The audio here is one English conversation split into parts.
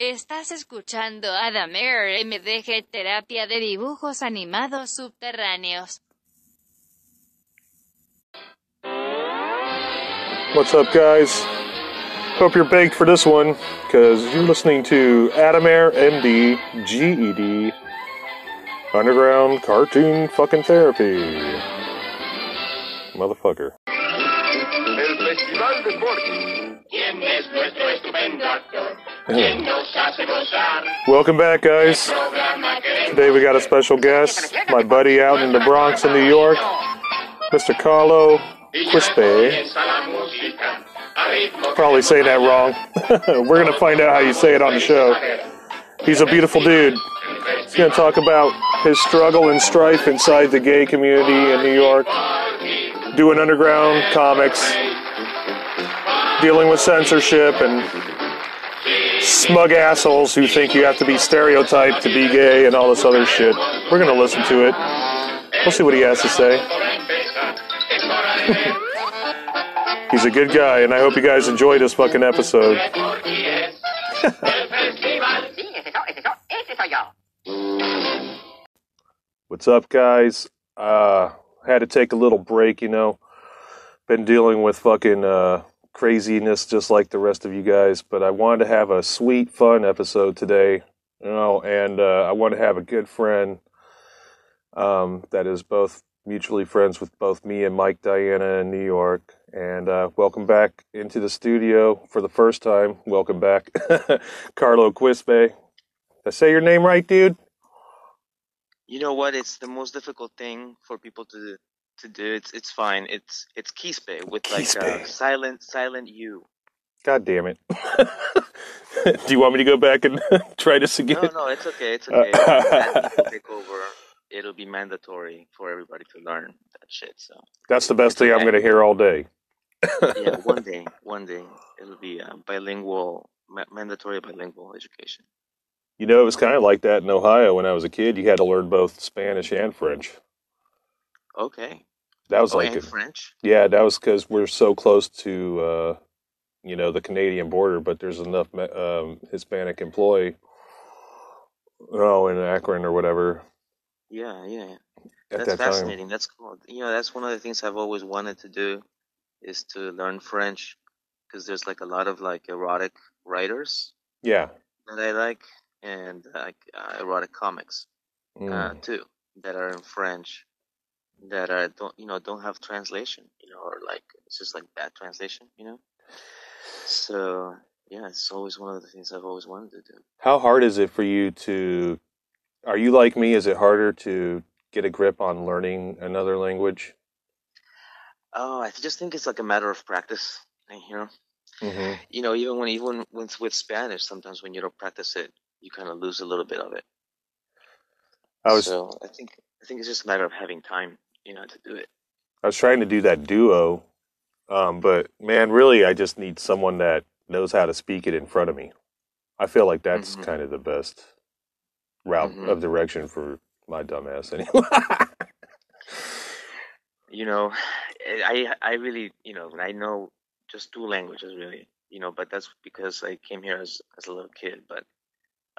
Estás escuchando Adamer MDG Terapia de Dibujos Animados Subterráneos. What's up, guys? Hope you're baked for this one, because you're listening to Adamair MD GED Underground Cartoon Fucking Therapy. Motherfucker. El Festival de Borges. ¿Quién es nuestro estupendo actor? Welcome back, guys. Today we got a special guest, my buddy out in the Bronx in New York, Mr. Carlo Quispe. Probably saying that wrong. We're gonna find out how you say it on the show. He's a beautiful dude. He's gonna talk about his struggle and strife inside the gay community in New York, doing underground comics, dealing with censorship and smug assholes who think you have to be stereotyped to be gay and all this other shit. We're gonna listen to it. We'll see what he has to say. He's a good guy, and I hope you guys enjoyed this fucking episode. What's up, guys? Uh, had to take a little break, you know. Been dealing with fucking uh, craziness just like the rest of you guys, but I wanted to have a sweet, fun episode today, you know, and uh, I want to have a good friend um, that is both mutually friends with both me and Mike Diana in New York. And uh, welcome back into the studio for the first time. Welcome back, Carlo Quispe. Did I say your name right, dude? You know what? It's the most difficult thing for people to to do. It's it's fine. It's it's Quispe with like Quispe. silent silent U. God damn it. Do you want me to go back and try this again? No, no, it's okay. It's okay. When take over, it'll be mandatory for everybody to learn that shit. So That's the best thing I'm going to hear all day. yeah, one day, one day it'll be uh, bilingual, ma- mandatory bilingual education. You know, it was kind of like that in Ohio when I was a kid. You had to learn both Spanish and French. Okay. That was Oh, like, a- French. yeah, that was because we're so close to, uh, you know, the Canadian border, but there's enough um, Hispanic employee, oh, in Akron or whatever Yeah, yeah. at That's that time. fascinating. That's cool. You know, that's one of the things I've always wanted to do is to learn French because there's like a lot of like erotic writers Yeah. that I like and like uh, erotic comics Mm. uh, too that are in French that are don't you know don't have translation you know or like it's just like bad translation you know. So yeah, it's always one of the things I've always wanted to do. How hard is it for you to? Are you like me? Is it harder to get a grip on learning another language? Oh, I just think it's like a matter of practice. You know, hmm you know, even when even with with Spanish, sometimes when you don't practice it, you kind of lose a little bit of it. I was so I think I think it's just a matter of having time, you know, to do it. I was trying to do that duo, um, but man, really, I just need someone that knows how to speak it in front of me. I feel like that's Mhm. kind of the best route Mhm. of direction for my dumbass. Anyway. You know, I I really you know I know just two languages really, you know, but that's because I came here as as a little kid. But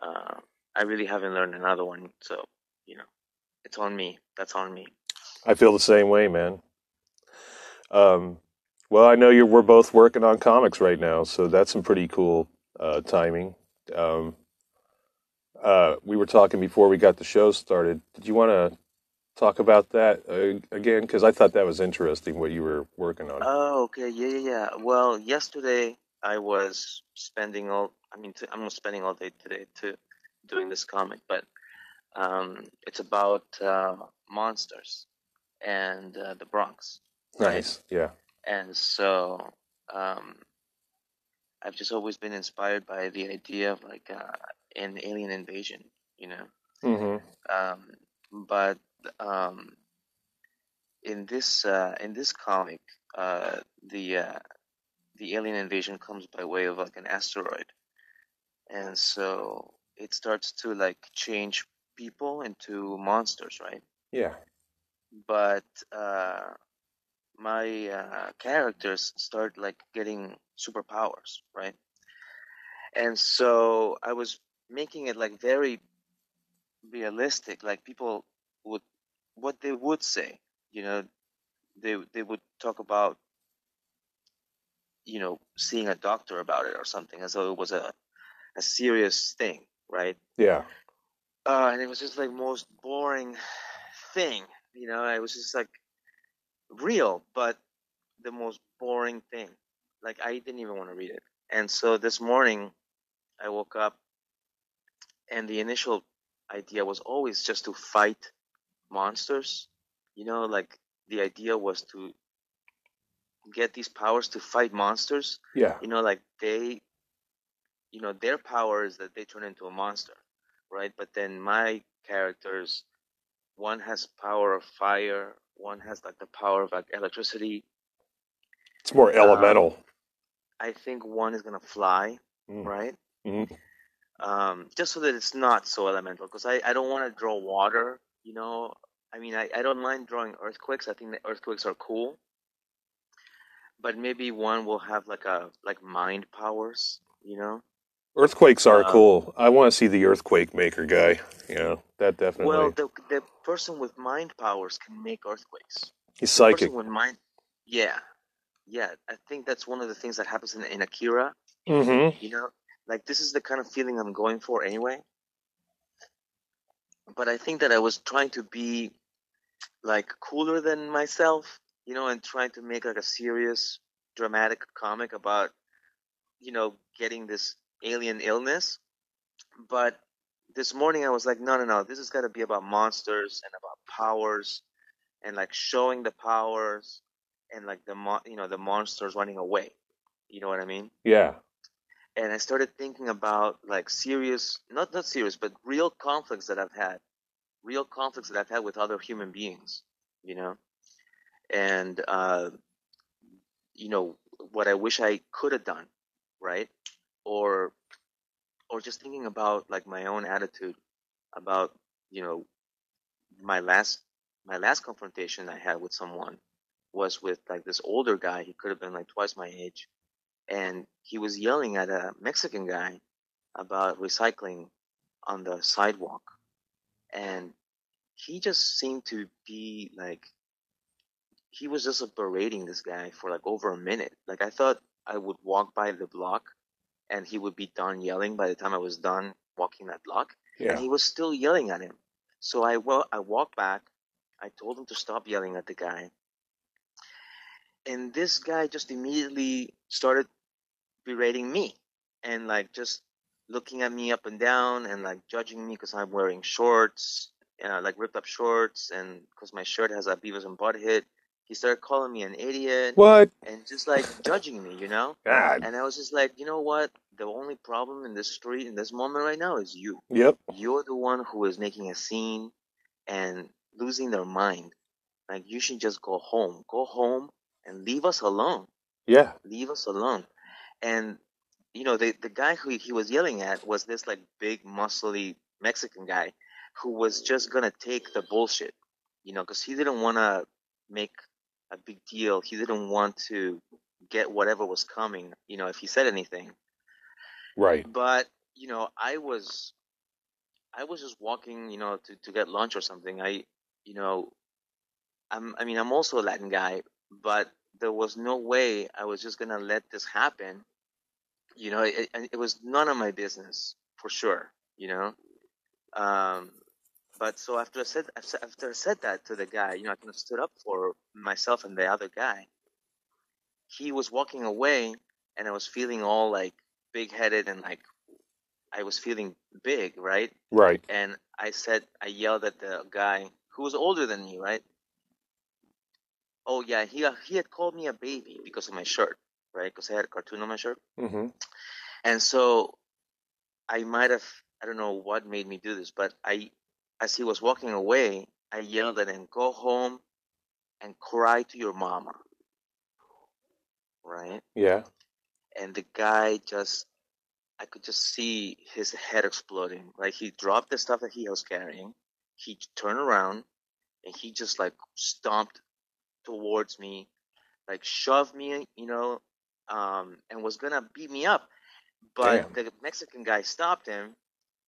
uh, I really haven't learned another one, so you know, it's on me. That's on me. I feel the same way, man. Um, well, I know you're. We're both working on comics right now, so that's some pretty cool uh, timing. Um, uh, we were talking before we got the show started. Did you want to talk about that uh, again? Because I thought that was interesting what you were working on. Oh, okay. Yeah, yeah, yeah. Well, yesterday I was spending all, I mean, t- I'm not spending all day today too doing this comic, but um, it's about uh, monsters and uh, the Bronx. nice. Yeah. And so um, I've just always been inspired by the idea of like uh, an alien invasion, you know? hmm um, but um, in this uh, in this comic, uh, the uh, the alien invasion comes by way of like an asteroid, and so it starts to like change people into monsters, right? Yeah. But uh, my uh, characters start like getting superpowers, right? and so I was making it like very realistic, like people would what they would say, you know, they they would talk about you know seeing a doctor about it or something as though it was a a serious thing, right? Yeah. Uh, and it was just like most boring thing, you know. It was just like real, but the most boring thing. Like I didn't even want to read it. And so this morning, I woke up, and the initial idea was always just to fight monsters. You know, like the idea was to get these powers to fight monsters. Yeah. You know, like they, you know, their power is that they turn into a monster, right? But then my characters, one has power of fire, one has like the power of like electricity. It's more Um, elemental. I think one is gonna fly, Mm. right? Mhm. Um, just so that it's not so elemental, because I, I don't want to draw water. You know, I mean, I, I don't mind drawing earthquakes. I think the earthquakes are cool, but maybe one will have like a like mind powers. You know, Earthquakes are uh, cool. I want to see the earthquake maker guy. You know, that definitely. well, the the person with mind powers can make earthquakes. He's psychic. person with mind, yeah, yeah. I think that's one of the things that happens in, in Akira. Mm-hmm. You know, like this is the kind of feeling I'm going for anyway. But I think that I was trying to be like cooler than myself, you know, and trying to make like a serious, dramatic comic about, you know, getting this alien illness. But this morning I was like, no, no, no, this has got to be about monsters and about powers and like showing the powers and like the mon- you know the monsters running away. You know what I mean? Yeah. and I started thinking about like serious, not not serious, but real conflicts that I've had, real conflicts that I've had with other human beings, you know, and uh, you know what I wish I could have done, right, or or just thinking about like my own attitude about you know my last my last confrontation I had with someone was with like this older guy. He could have been like twice my age and he was yelling at a Mexican guy about recycling on the sidewalk. And he just seemed to be like, he was just berating this guy for like over a minute. Like, I thought I would walk by the block and he would be done yelling by the time I was done walking that block. Yeah. And he was still yelling at him. So I, wa- I walked back. I told him to stop yelling at the guy. And this guy just immediately started berating me and like just looking at me up and down and like judging me because I'm wearing shorts, uh, like ripped up shorts, and because my shirt has a Beavis and Butthead. He started calling me an idiot What? and just like judging me, you know. God. And I was just like, you know what? The only problem in this street in this moment right now is you. Yep. You're the one who is making a scene and losing their mind. Like you should just go home. Go home and leave us alone Yeah. leave us alone. And you know, the the guy who he was yelling at was this like big, muscly Mexican guy who was just gonna take the bullshit, you know, because he didn't want to make a big deal. He didn't want to get whatever was coming, you know, if he said anything. Right. But you know, I was, I was just walking, you know, to to get lunch or something. I, you know, I'm, I mean, I'm also a Latin guy, but there was no way I was just gonna let this happen. You know, it, it was none of my business for sure. You know, um, but so after I said after I said that to the guy, you know, I kind of stood up for myself and the other guy. He was walking away, and I was feeling all like big headed and like I was feeling big, right? Right. and I said, I yelled at the guy who was older than me, right? Oh yeah, he he had called me a baby because of my shirt, right? Because I had a cartoon on my shirt, Mm-hmm. and so I might have I don't know what made me do this, but I, as he was walking away, I yelled at him, "Go home and cry to your mama," right? Yeah. And the guy just I could just see his head exploding. Like he dropped the stuff that he was carrying, he turned around and he just like stomped towards me, like shoved me, you know, um, and was gonna beat me up. but the Mexican guy stopped him,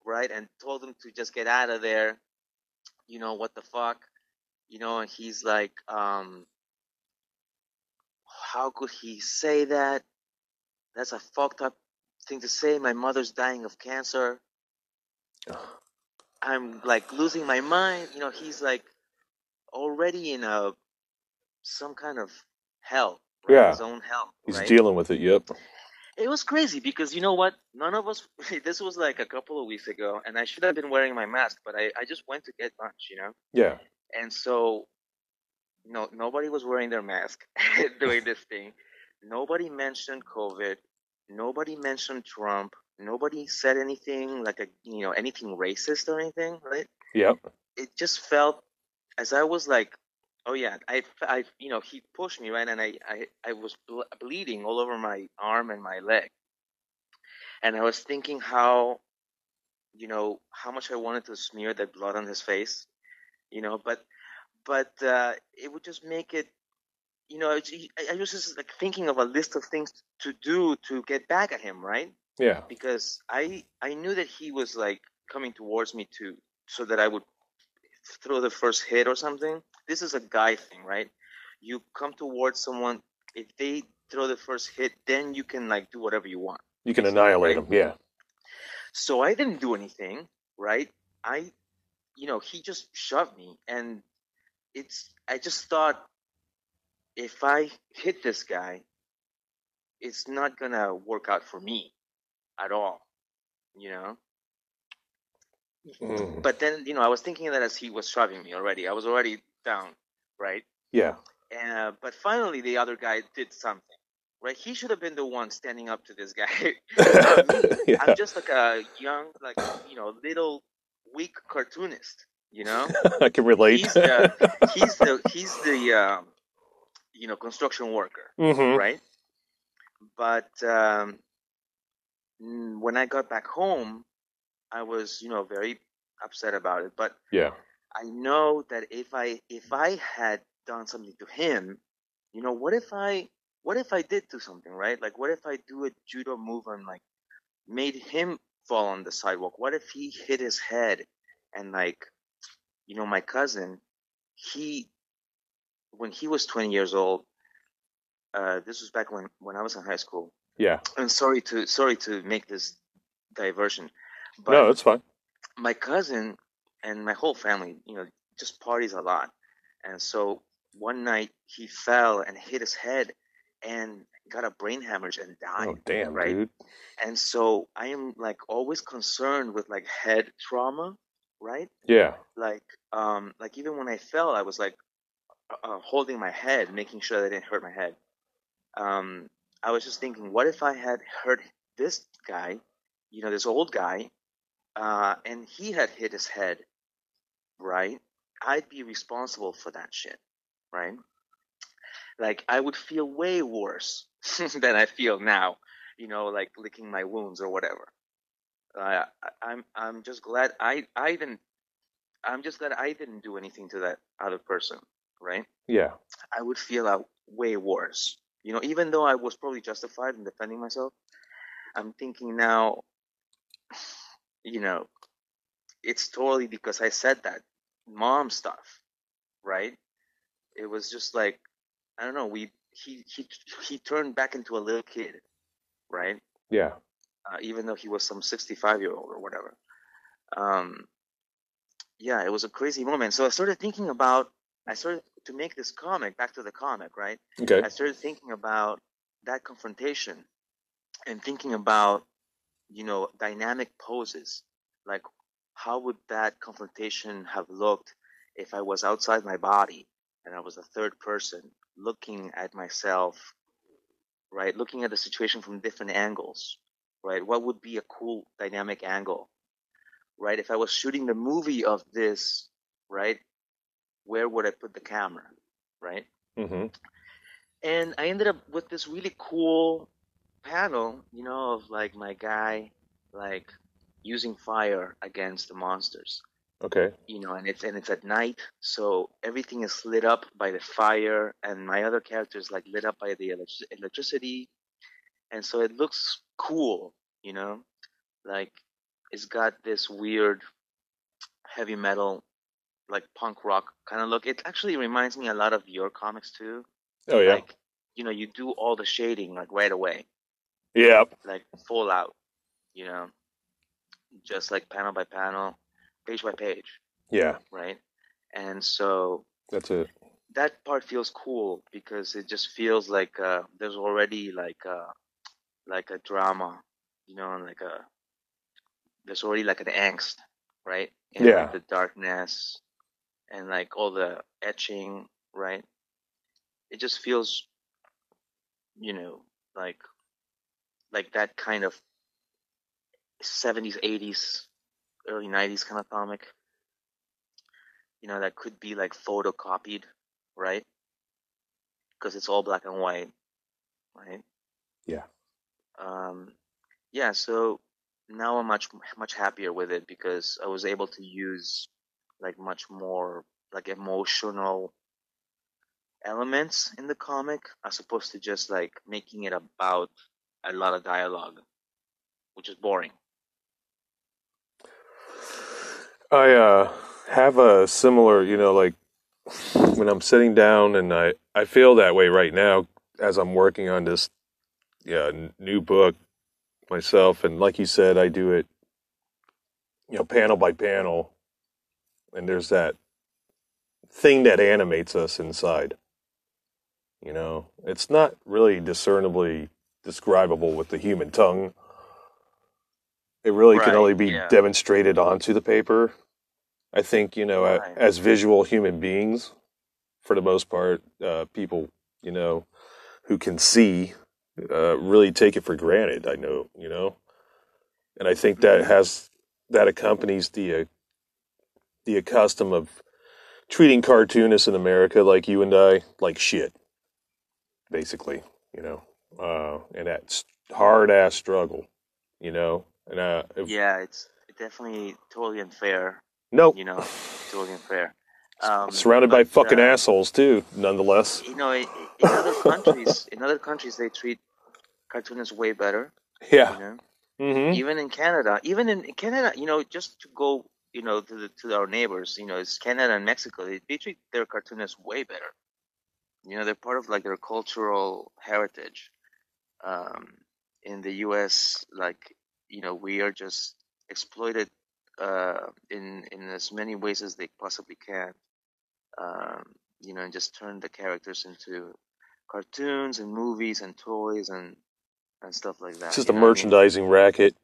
right, and told him to just get out of there. You know what the fuck, you know, and he's like, um, how could he say that? That's a fucked up thing to say. My mother's dying of cancer. I'm like losing my mind. You know, he's like already in a some kind of hell. Right? Yeah. His own hell. He's right? dealing with it. Yep. It was crazy because you know what? None of us. This was like a couple of weeks ago, and I should have been wearing my mask, but I, I just went to get lunch, you know. Yeah. And so, no, nobody was wearing their mask doing this thing. Nobody mentioned COVID. Nobody mentioned Trump. Nobody said anything like a you know anything racist or anything, right? Yep. It just felt as I was like, oh yeah, I, I you know he pushed me right, and I I, I was ble- bleeding all over my arm and my leg, and I was thinking how, you know, how much I wanted to smear that blood on his face, you know, but but uh, it would just make it you know, I, I was just like thinking of a list of things to do to get back at him, right? Yeah. Because I I knew that he was like coming towards me to so that I would throw the first hit or something. This is a guy thing, right? You come towards someone if they throw the first hit, then you can like do whatever you want. You can annihilate him. Yeah. So I didn't do anything, right? I, you know, he just shoved me, and it's. I just thought, if I hit this guy, it's not gonna work out for me at all, you know. Mm. But then, you know, I was thinking that as he was shoving me already, I was already down, right? Yeah. Uh, but finally, the other guy did something, right? He should have been the one standing up to this guy. Yeah. I'm just like a young, like you know, little weak cartoonist. You know, I can relate. he's the he's the he's the um, you know construction worker, hmm right? But um, when I got back home, I was you know very upset about it. But Yeah. I know that if I if I had done something to him, you know, what if I what if I did do something, right? Like what if I do a judo move and like made him fall on the sidewalk? What if he hit his head and like you know, my cousin, he when he was 20 years old, uh, this was back when when I was in high school. Yeah. And sorry to sorry to make this diversion, but no, it's fine. my cousin and my whole family, you know, just parties a lot. And so one night he fell and hit his head and got a brain hemorrhage and died. Oh damn, right? dude. And so I am like always concerned with like head trauma, right? Yeah. Like, um, like even when I fell, I was like uh, holding my head, making sure that I didn't hurt my head. Um, I was just thinking, what if I had hurt this guy, you know, this old guy, uh, and he had hit his head, right? I'd be responsible for that shit, right? Like I would feel way worse than I feel now, you know, like licking my wounds or whatever. I, I'm I'm just glad I I didn't. I'm just glad I didn't do anything to that other person, right? Yeah. I would feel out way worse. You know, even though I was probably justified in defending myself, I'm thinking now, you know, it's totally because I said that mom stuff, right? It was just like, I don't know, we, he, he, he turned back into a little kid, right? Yeah. Uh, even though he was some 65 year old or whatever. Um, yeah, it was a crazy moment. So I started thinking about, I started to make this comic, back to the comic, right? Okay. I started thinking about that confrontation and thinking about, you know, dynamic poses. Like, how would that confrontation have looked if I was outside my body and I was a third person looking at myself, right? Looking at the situation from different angles, right? What would be a cool dynamic angle, right? If I was shooting the movie of this, right? Where would I put the camera, right? hmm and I ended up with this really cool panel, you know, of like my guy, like using fire against the monsters, Okay. you know, and it's and it's at night, so everything is lit up by the fire, and my other character is like lit up by the electric- electricity, and so it looks cool, You know, like it's got this weird heavy metal, like punk rock kind of look. It actually reminds me a lot of your comics too. Oh yeah, Like, you know, you do all the shading like right away, yeah, like full out. You know, just like panel by panel, page by page, yeah. right? And so That's it. that part feels cool because it just feels like uh, there's already like a like a drama, you know, and like a there's already like an angst, right? And Yeah. like the darkness and like all the etching, right? It just feels, you know, like like that kind of 70s, 80s, early 90s kind of comic. You know, that could be like photocopied, right? Because it's all black and white, right? Yeah. Um, yeah. So now I'm much much happier with it because I was able to use like much more like emotional elements in the comic as opposed to just like making it about a lot of dialogue, which is boring. I uh, have a similar, you know, like when I'm sitting down and I, I feel that way right now as I'm working on this yeah, new book myself. And like you said, I do it, you know, panel by panel. And there's that thing that animates us inside. You know, it's not really discernibly describable with the human tongue. It really can only be yeah. demonstrated onto the paper. I think, you know, Right. as visual human beings, for the most part, uh, people, you know, who can see, uh, really take it for granted. I know, you know, and I think that Mhm. has that accompanies the uh, the custom of treating cartoonists in America like you and I like shit, basically, you know, uh, and that hard ass struggle, you know, and uh, if, Yeah, it's definitely totally unfair. nope, You know, totally unfair. Um, surrounded by fucking uh, assholes too, nonetheless. You know, in other countries, in other countries, they treat cartoonists way better. Yeah. You know, Mm-hmm. even in Canada, even in Canada, you know, just to go, you know, to the, to our neighbors, you know, it's Canada and Mexico. They, they treat their cartoonists way better. You know, they're part of like their cultural heritage. Um, in the U.S., like you know, we are just exploited uh, in in as many ways as they possibly can. Um, you know, and just turn the characters into cartoons and movies and toys and and stuff like that. It's just a what I mean? merchandising racket.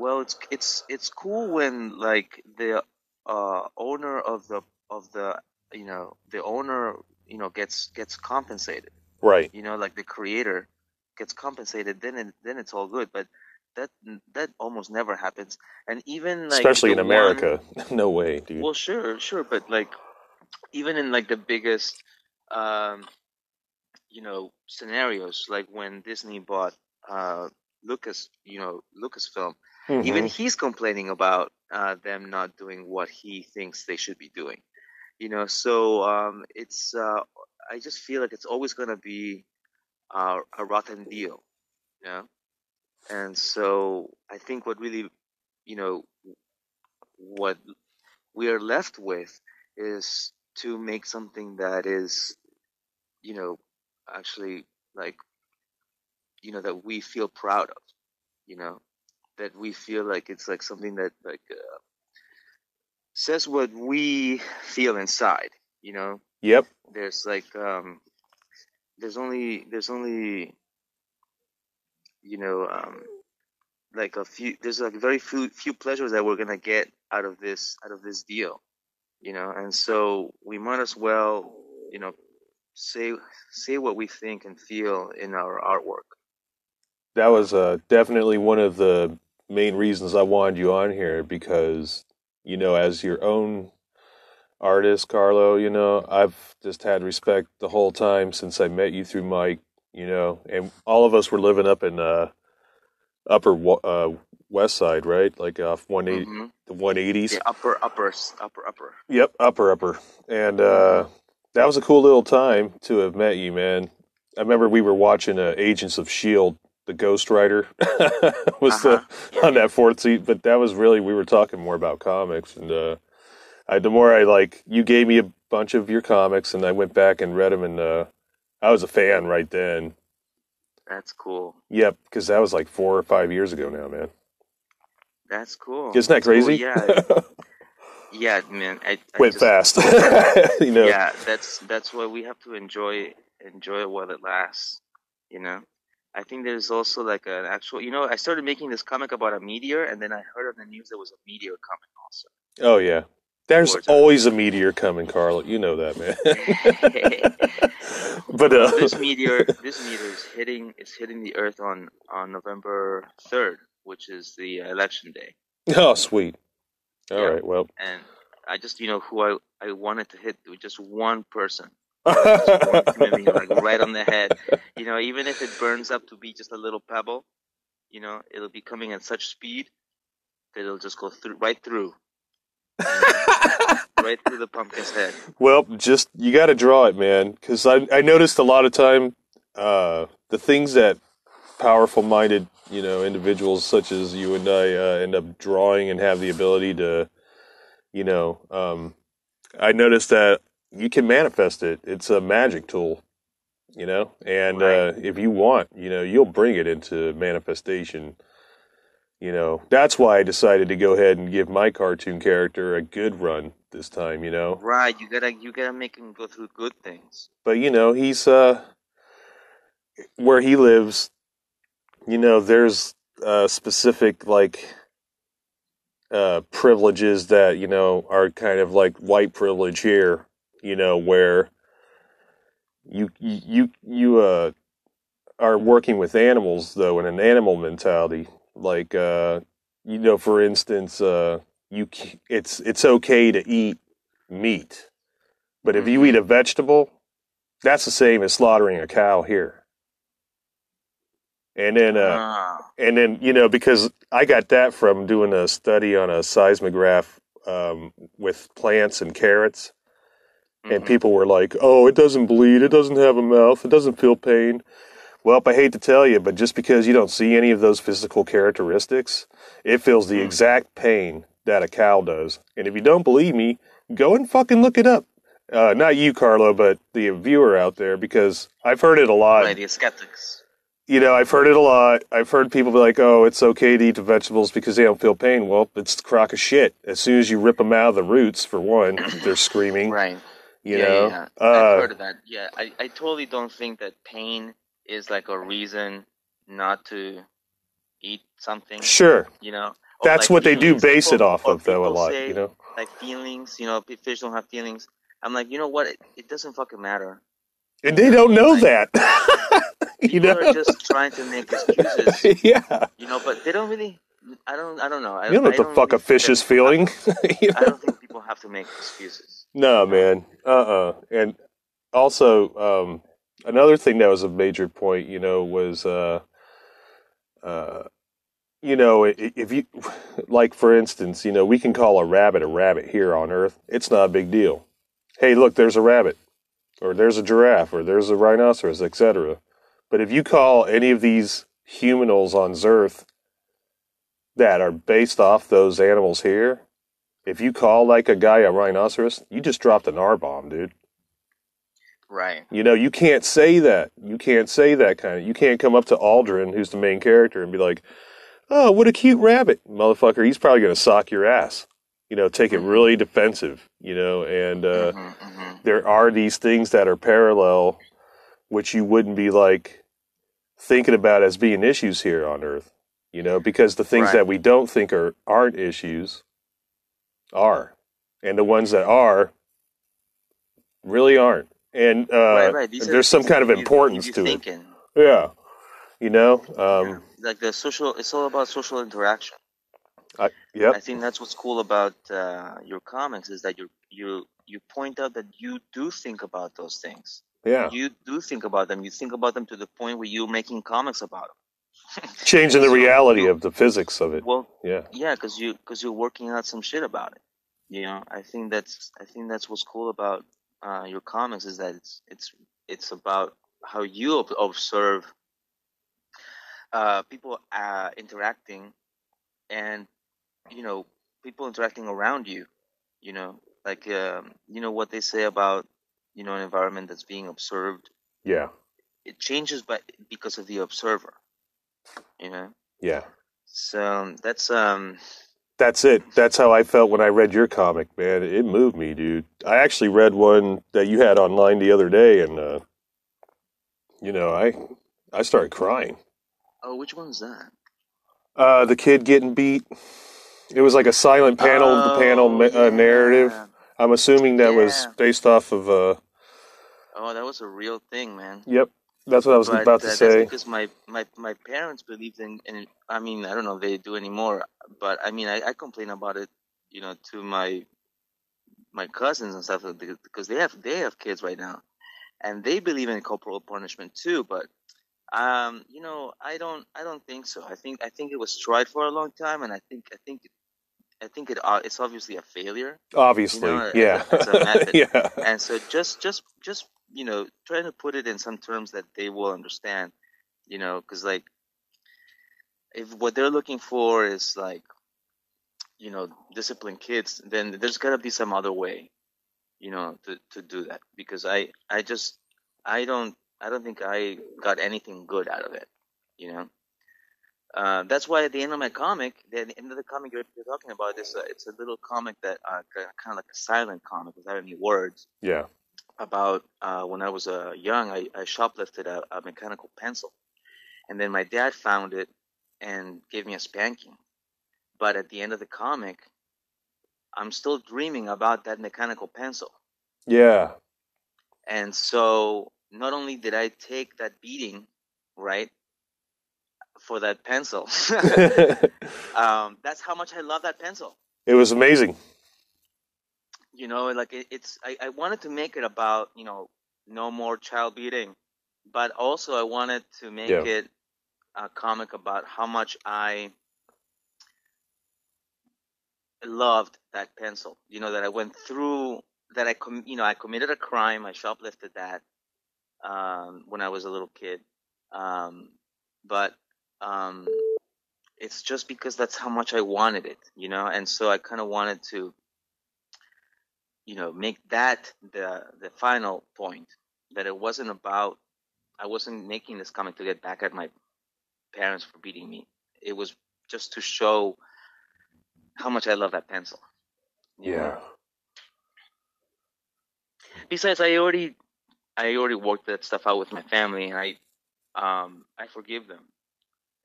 Well, it's it's it's cool when like the uh owner of the of the you know the owner you know gets gets compensated. Right. You know, like the creator gets compensated. Then it, then it's all good. But that that almost never happens. And even like Especially in the one- America. no way, dude. well, sure, sure, but like even in like the biggest, um, you know, scenarios, like when Disney bought uh, Lucas, you know, Lucasfilm, even Mhm. he's complaining about uh, them not doing what he thinks they should be doing. You know, so um, it's uh, I just feel like it's always gonna be uh, a rotten deal, you know. And so I think what really, you know, what we are left with is to make something that is, you know, actually like, you know, that we feel proud of, you know, that we feel like it's like something that like uh, says what we feel inside, you know. Yep. There's like, um, there's only, there's only, you know, um, like a few, there's like very few, few pleasures that we're gonna get out of this, out of this deal, you know, and so we might as well, you know, say, say what we think and feel in our artwork. That was uh, definitely one of the main reasons I wanted you on here because, you know, as your own artist, Carlo, you know, I've just had respect the whole time since I met you through Mike, you know, and all of us were living up in uh, upper uh, west side, right? Like off 180, Mhm. the 180s. The upper, upper, upper, upper. Yep, upper, upper. And uh, that was a cool little time to have met you, man. I remember we were watching uh, Agents of S.H.I.E.L.D., the Ghost Rider was Uh-huh. the on that fourth seat. But that was really we were talking more about comics, and uh, I, the more I like, you gave me a bunch of your comics, and I went back and read them, and uh, I was a fan right then. That's cool. Yep, because that was like four or five years ago now, man. That's cool. Isn't that That's cool, crazy? Yeah. Yeah, man. I, I Went just- fast, you know. Yeah, that's that's why we have to enjoy enjoy it while it lasts. You know, I think there's also like an actual. You know, I started making this comic about a meteor, and then I heard on the news there was a meteor coming also. Oh yeah, there's always a meteor coming, Carl. You know that, man. but uh, this meteor, this meteor is hitting is hitting the Earth on on November third, which is the election day. oh sweet. All right, Yeah. well. And I just you know who I I wanted to hit with just one person, like right on the head. You know, even if it burns up to be just a little pebble, you know, it'll be coming at such speed that it'll just go through right through, right through the pumpkin's head. Well, just you got to draw it, man, because I I noticed a lot of time uh, the things that powerful-minded you know individuals such as you and I uh, end up drawing and have the ability to, you know, um, I noticed that you can manifest it. It's a magic tool, you know, and uh, if you want, you know, you'll bring it into manifestation. You know, that's why I decided to go ahead and give my cartoon character a good run this time. You know, Right, you gotta you gotta make him go through good things. but you know he's uh where he lives you know there's uh specific like uh privileges that you know are kind of like white privilege here you know where you you you uh are working with animals though in an animal mentality. Like uh you know for instance uh you it's it's okay to eat meat but if you eat a vegetable that's the same as slaughtering a cow here. And then uh Ah, and then you know because i got that from doing a study on a seismograph um, with plants and carrots and mhm. people were like oh it doesn't bleed it doesn't have a mouth it doesn't feel pain well i hate to tell you but just because you don't see any of those physical characteristics it feels the Mm. exact pain that a cow does and if you don't believe me go and fucking look it up uh, not you carlo but the viewer out there because i've heard it a lot right, the skeptics. you know, I've heard it a lot. I've heard people be like, "Oh, it's okay to eat the vegetables because they don't feel pain." Well, it's a crock of shit. As soon as you rip them out of the roots, for one, they're screaming. Right. You yeah, know, yeah, yeah. Uh, I've heard of that. Yeah, I, I totally don't think that pain is like a reason not to eat something. sure, You know, that's like, what they do feelings. base it off of, though, a lot. say, You know, like feelings. You know, fish don't have feelings. I'm like, you know what? It, it doesn't fucking matter. and they don't know that. you People know, are just trying to make excuses. yeah. You know, but they don't really. I don't. I don't know. I, You don't know I what the fuck really a fish is feeling. That- I don't think people have to make excuses. No, man. Uh uh And also, um, another thing that was a major point, you know, was, uh, uh, you know, if you, like, for instance, you know, we can call a rabbit a rabbit here on Earth. It's not a big deal. Hey, look, there's a rabbit, or there's a giraffe, or there's a rhinoceros, etc. But if you call any of these humanals on Earth that are based off those animals here, if you call like a guy a rhinoceros, you just dropped an R bomb, dude. Right. You know, you can't say that. You can't say that kind of. You can't come up to Aldrin, who's the main character, and be like, "Oh, what a cute rabbit, motherfucker." He's probably gonna sock your ass. You know, take it really defensive. You know, and uh, Mhm, mhm. there are these things that are parallel, which you wouldn't be like thinking about as being issues here on Earth. You know, because the things Right. that we don't think are aren't issues are, and the ones that are really aren't. And uh, right, right. These are there's some kind of you- importance to you it. Yeah, you know. Um, Yeah. Like the social, it's all about social interaction. I, yep. I think that's what's cool about uh, your comics is that you you you point out that you do think about those things. Yeah, You do think about them. You think about them to the point where you're making comics about them. Changing the reality of the physics of it. Well, Yeah, yeah, because you because you're working out some shit about it. You know, I think that's I think that's what's cool about uh, your comics is that it's it's it's about how you ob- observe uh, people uh, interacting, and you know, people interacting around you. You know, like um, you know what they say about you know an environment that's being observed. Yeah. It changes, but because of the observer. You know, Yeah. so that's um. That's it. That's how I felt when I read your comic, man. It moved me, dude. I actually read one that you had online the other day, and uh, you know, I I started crying. Oh, which one's that? Uh, the kid getting beat. It was like a silent panel to panel Oh, ma- uh, narrative. I'm assuming that was based off of. Uh, Oh, that was a real thing, man. yep, that's what I was But, about uh, to say. Because my, my, my parents believed in, in, I mean, I don't know if they do anymore, but I mean, I, I complain about it, you know, to my, my cousins and stuff because they have, they have kids right now and they believe in corporal punishment too, but, um, you know, I don't, I don't think so. I think, I think it was tried for a long time and I think, I think, I think it, uh, it's obviously a failure. Obviously, you know, yeah, it's a method. yeah, and so just just just you know trying to put it in some terms that they will understand you know because like if what they're looking for is like you know discipline kids then there's got to be some other way you know to to do that. Because i i just i don't i don't think i got anything good out of it you know? Uh, that's why at the end of my comic, the end of the comic you're, you're talking about, is a, it's a little comic that uh, kind of like a silent comic without any words. Yeah. About uh, when I was uh, young, I, I shoplifted a, a mechanical pencil. And then my dad found it and gave me a spanking. But at the end of the comic, I'm still dreaming about that mechanical pencil. Yeah, And so not only did I take that beating, right, for that pencil, um, that's how much I love that pencil. it was amazing. You know like it, it's I, I wanted to make it about you know no more child beating but also i wanted to make Yeah. it a comic about how much i loved that pencil you know that i went through that i com- you know i committed a crime i shoplifted that um, when i was a little kid um, but um, it's just because that's how much i wanted it you know and so i kind of wanted to you know make that the the final point that it wasn't about i wasn't making this comic to get back at my parents for beating me. It was just to show how much i love that pencil. Know? Yeah, besides i already i already worked that stuff out with my family and i um i forgive them.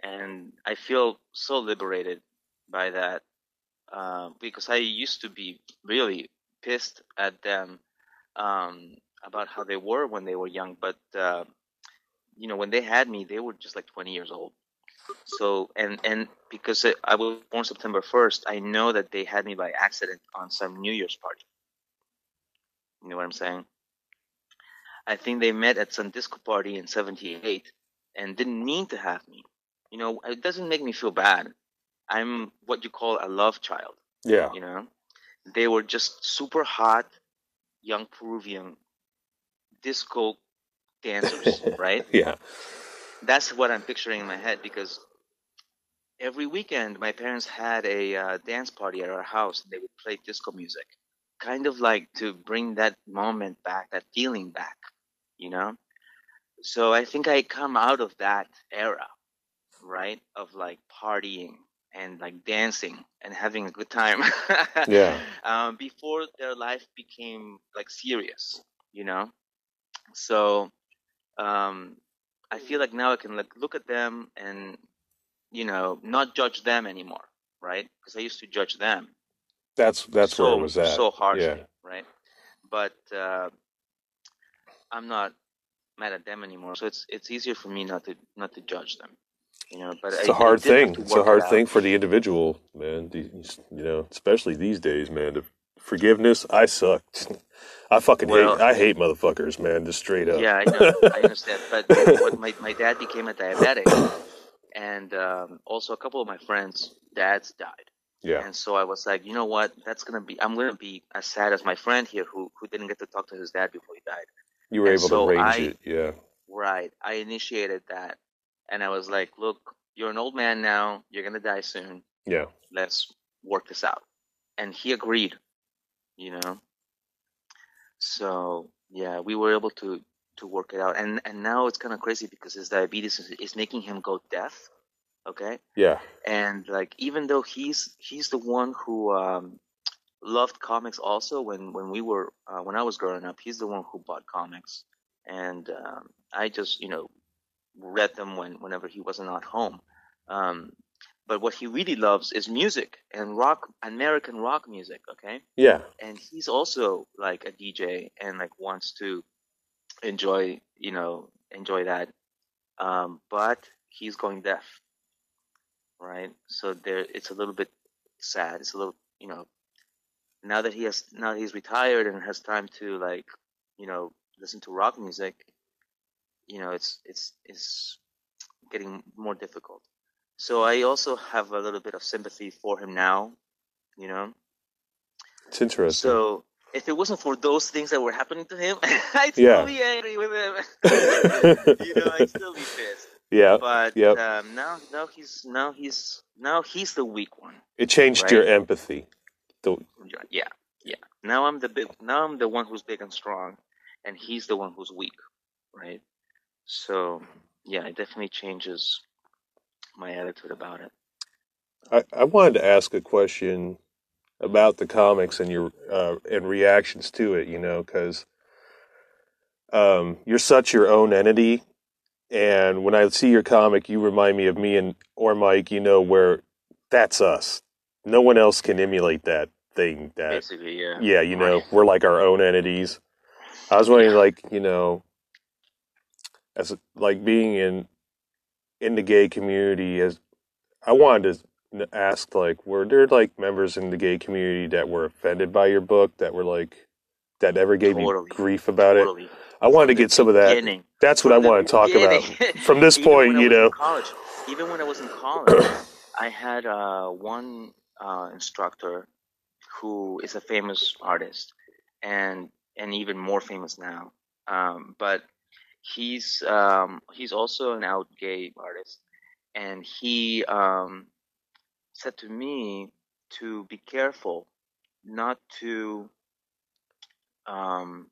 And i feel so liberated by that uh, because i used to be really pissed at them um about how they were when they were young but uh you know when they had me they were just like 20 years old so and and because i was born september 1st i know that they had me by accident on some new year's party you know what i'm saying I think they met at some disco party in 78 and didn't mean to have me. You know, it doesn't make me feel bad. I'm what you call a love child, yeah, you know? They were just super hot young Peruvian disco dancers, right? yeah, That's what I'm picturing in my head because every weekend my parents had a uh, dance party at our house and they would play disco music kind of like to bring that moment back that feeling back you know so i think i come out of that era right of like partying and like dancing and having a good time. Yeah. um, before their life became like serious you know? So um, i feel like now i can like look at them and you know not judge them anymore right? Because i used to judge them. That's that's so, where it was at. so harshly, Yeah, right? But uh, I'm not mad at them anymore, so it's it's easier for me not to not to judge them, you know. But it's I, a hard thing. It's a work it hard thing for the individual, man. These, you know, especially these days, man. Forgiveness, I sucked. I fucking Well- hate. I hate motherfuckers, man. Just straight up. Yeah, I know, I understand. But what my my dad became a diabetic, and um, also a couple of my friends' dads died. yeah, And so I was like, you know what? That's gonna be. I'm gonna be as sad as my friend here, who who didn't get to talk to his dad before he died. you were and able so to range I- it. Yeah, Right. I initiated that and I was like, "Look, you're an old man now. You're gonna die soon. Yeah. Let's work this out." And he agreed. You know. So yeah, we were able to to work it out, and and now it's kind of crazy because his diabetes is, is making him go deaf. Okay Yeah. and like even though he's he's the one who um loved comics also when when we were uh, when I was growing up he's the one who bought comics and um I just you know read them when whenever he wasn't at home. Um but what he really loves is music and rock American rock music okay? Yeah. and he's also like a DJ and like wants to enjoy you know enjoy that. Um but he's going deaf right? So there it's a little bit sad. It's a little you know now that he has now that he's retired and has time to like you know listen to rock music you know it's it's it's getting more difficult so i also have a little bit of sympathy for him now you know It's interesting. so if it wasn't for those things that were happening to him, I'd Yeah. still be angry with him. you know, I'd still be pissed. yeah. But Yep. um, now, now he's now he's now he's the weak one. It changed Right. your empathy. The, Yeah, yeah. Now I'm the big. Now I'm the one who's big and strong, and he's the one who's weak, right? So yeah, it definitely changes my attitude about it. I, I wanted to ask a question about the comics and your uh, and reactions to it. You know, because um, you're such your own entity, and when I see your comic, you remind me of me and or Mike. You know, where that's us. No one else can emulate that thing. That Basically, yeah. yeah, you know, we're like our own entities. I was wondering, like, you know, as like being in in the gay community, as I wanted to ask, like, were there like members in the gay community that were offended by your book that were like that ever gave Totally. you grief about it? I wanted to get some of that. Beginning. That's what I From want to talk about. From this point, you know. college, even when I was in college, I had uh, one uh, instructor who is a famous artist, and and even more famous now. Um, but he's um, he's also an out gay artist, and he um, said to me to be careful not to um,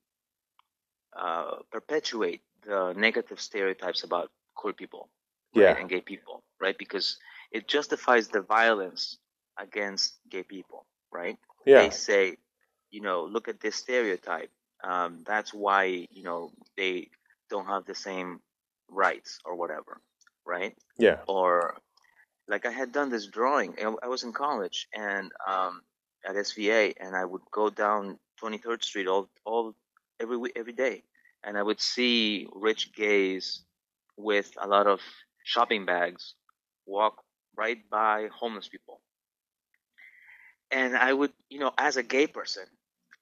uh, perpetuate the negative stereotypes about queer people right, Yeah. and gay people, right? Because it justifies the violence against gay people, right? Yeah. They say, you know, look at this stereotype. Um, that's why you know they don't have the same rights or whatever, right? Yeah. or like I had done this drawing. I was in college and um, at SVA, and I would go down 23rd Street all all every every day, and I would see rich gays with a lot of shopping bags walk right by homeless people, and I would, you know, as a gay person,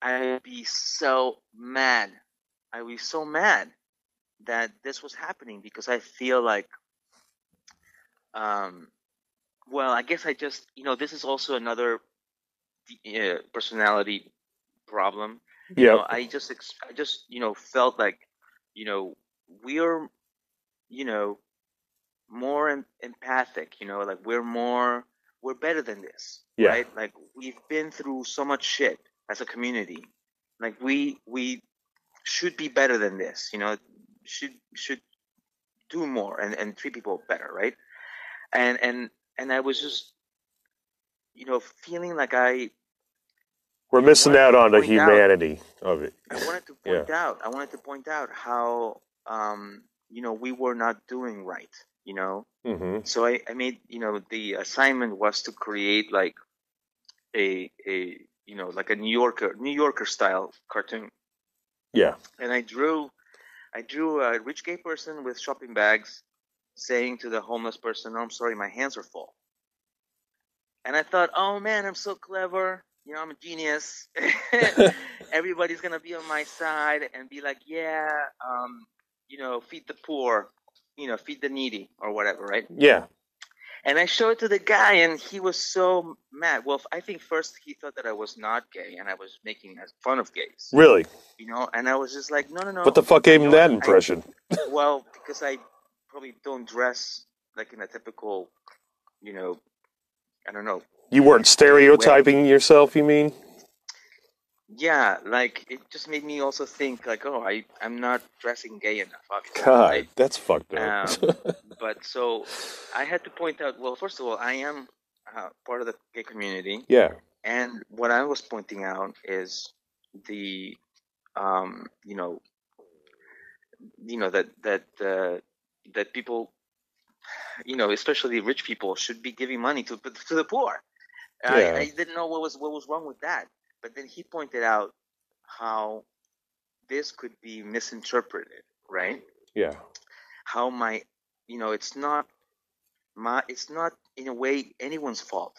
I would be so mad. I would be so mad that this was happening because I feel like um, well, I guess I just, you know, this is also another uh, personality problem. You Yeah. know, I just, ex- I just, you know, felt like, you know, we're, you know, more em- empathic. You know, like we're more, we're better than this, Yeah. right? Like we've been through so much shit as a community. Like we, we should be better than this. You know, should should do more and, and treat people better, right? and and and I was just you know feeling like I We're missing out on the point out- humanity of it. I wanted to point out I wanted to point out how um you know we were not doing right you know hmm so I, I made you know the assignment was to create like a a you know like a New Yorker New Yorker style cartoon Yeah. and I drew I drew a rich gay person with shopping bags saying to the homeless person, "I'm sorry, my hands are full." And I thought, "Oh man, I'm so clever. You know, I'm a genius. Everybody's gonna be on my side and be like, yeah, um, you know, feed the poor, you know, feed the needy or whatever, right?" Yeah. And I showed it to the guy, and he was so mad. Well, I think first he thought that I was not gay, and I was making fun of gays, Really? you know. And I was just like, "No, no, no." What the fuck gave him that I- impression? well, because I probably don't dress like in a typical, you know, I don't know. You weren't stereotyping yourself, you mean? Yeah, like it just made me also think like, oh, I I'm not dressing gay enough, obviously. God, right? that's fucked up. Um, but so I had to point out. Well, first of all, I am uh, part of the gay community, yeah. and what I was pointing out is the, um, you know, you know that that uh, that people, you know, especially rich people, should be giving money to to the poor. Yeah. I, I didn't know what was what was wrong with that, but then he pointed out how this could be misinterpreted, right? Yeah. how my you know it's not my it's not in a way anyone's fault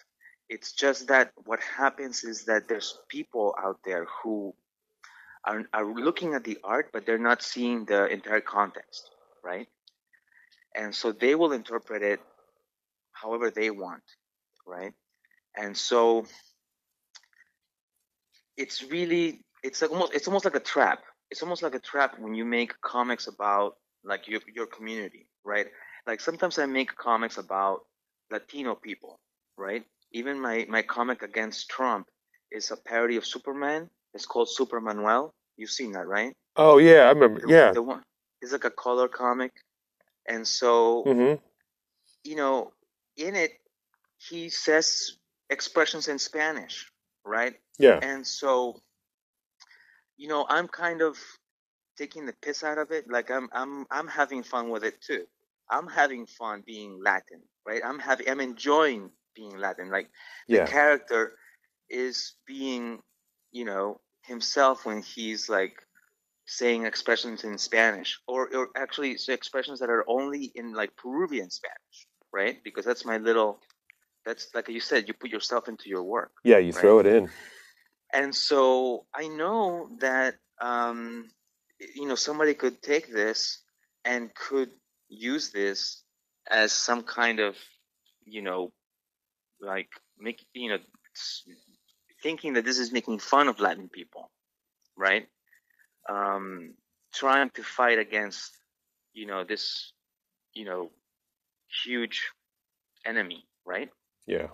it's just that what happens is that there's people out there who are, are looking at the art but they're not seeing the entire context right and so they will interpret it however they want right and so it's really it's like almost it's almost like a trap it's almost like a trap when you make comics about like your your community, right? Like sometimes I make comics about Latino people, right? Even my my comic against Trump is a parody of Superman. It's called Super Manuel. You've seen that, right? Oh yeah, I remember. The- Yeah. The one it's like a color comic, and so hmm you know, in it he says expressions in Spanish, right? Yeah. And so, you know, I'm kind of taking the piss out of it. Like I'm, I'm, I'm having fun with it too. I'm having fun being Latin, right? I'm having, I'm enjoying being Latin. Like the Yeah. character is being, you know, himself when he's like saying expressions in Spanish, or, or actually so expressions that are only in like Peruvian Spanish, right? Because that's my little. That's like you said, you put yourself into your work Yeah. You throw it in. and so I know that um, you know somebody could take this and could use this as some kind of you know like make you know thinking that this is making fun of Latin people, right? Um, trying to fight against you know this you know huge enemy, right? Yeah.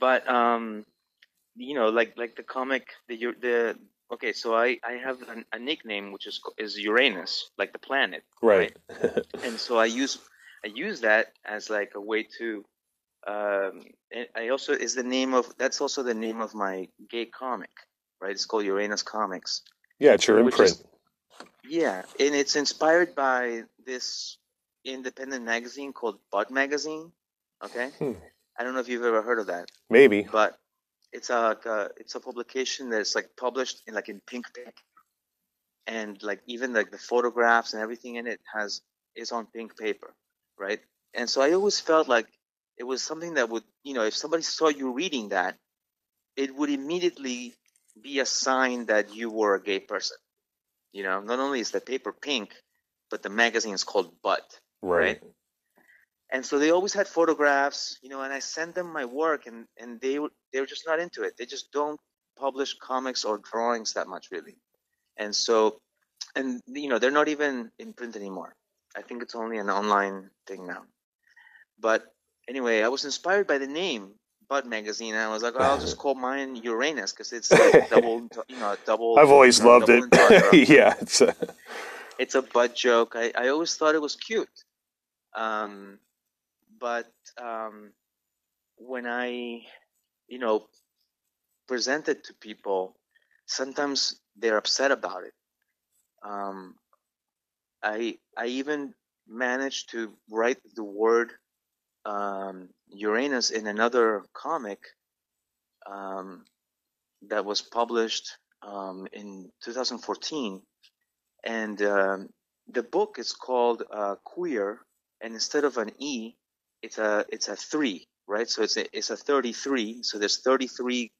but um you know like like the comic the the okay so i i have an, a nickname which is is uranus like the planet Right. and so i use i use that as like a way to um i also is the name of that's also the name of my gay comic right it's called uranus comics yeah. It's your imprint. is- yeah and it's inspired by this independent magazine called butt magazine okay Hmm. I don't know if you've ever heard of that Maybe. but it's a it's a publication that's like published in like in pink paper and like even like the photographs and everything in it has is on pink paper right and so i always felt like it was something that would you know if somebody saw you reading that it would immediately be a sign that you were a gay person you know not only is the paper pink but the magazine is called butt Right. And so they always had photographs, you know, and I sent them my work, and and they were they were just not into it. They just don't publish comics or drawings that much, really. And so, and you know, they're not even in print anymore. I think it's only an online thing now. But anyway, I was inspired by the name Butt Magazine, and I was like, oh, I'll just call mine Uranus because it's like double, you know, double. I've always you know, loved it. yeah. It's uh, it's a butt joke. I, I always thought it was cute. Um, but um, when I, you know, present it to people, sometimes they're upset about it. Um, I I even managed to write the word um, Uranus in another comic um, that was published um, in 2014 and um, the book is called uh, Queer, and instead of an E, it's a it's a three, right? So it's a it's a 33. So there's 33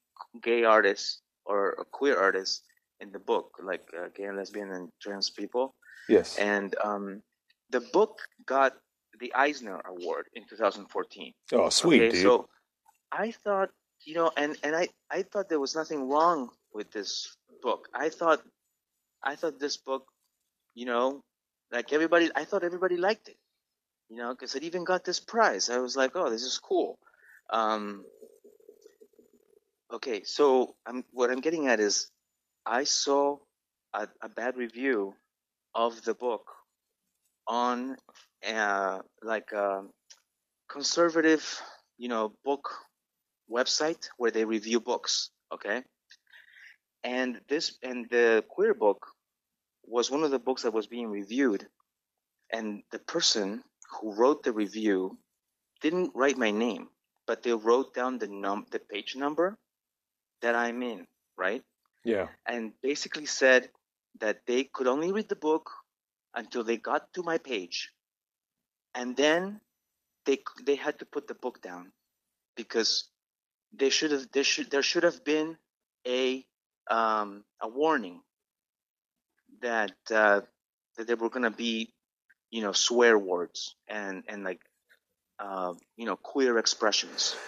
gay artists or queer artists in the book, like uh, gay and lesbian and trans people. yes. And um, the book got the Eisner Award in 2014. Oh, sweet, okay, dude. so I thought, you know, and and I I thought there was nothing wrong with this book. I thought I thought this book, you know, like everybody, I thought everybody liked it. You know, because it even got this prize. I was like, oh, this is cool. Um, okay, so I'm, what I'm getting at is I saw a, a bad review of the book on uh, like a conservative, you know, book website where they review books. Okay, and this and the queer book was one of the books that was being reviewed, and the person who wrote the review didn't write my name, but they wrote down the num the page number that I'm in, right? Yeah. and basically said that they could only read the book until they got to my page and then they they had to put the book down because they should have there should there should have been a um, a warning that uh, that there were going to be you know swear words and and like uh, you know queer expressions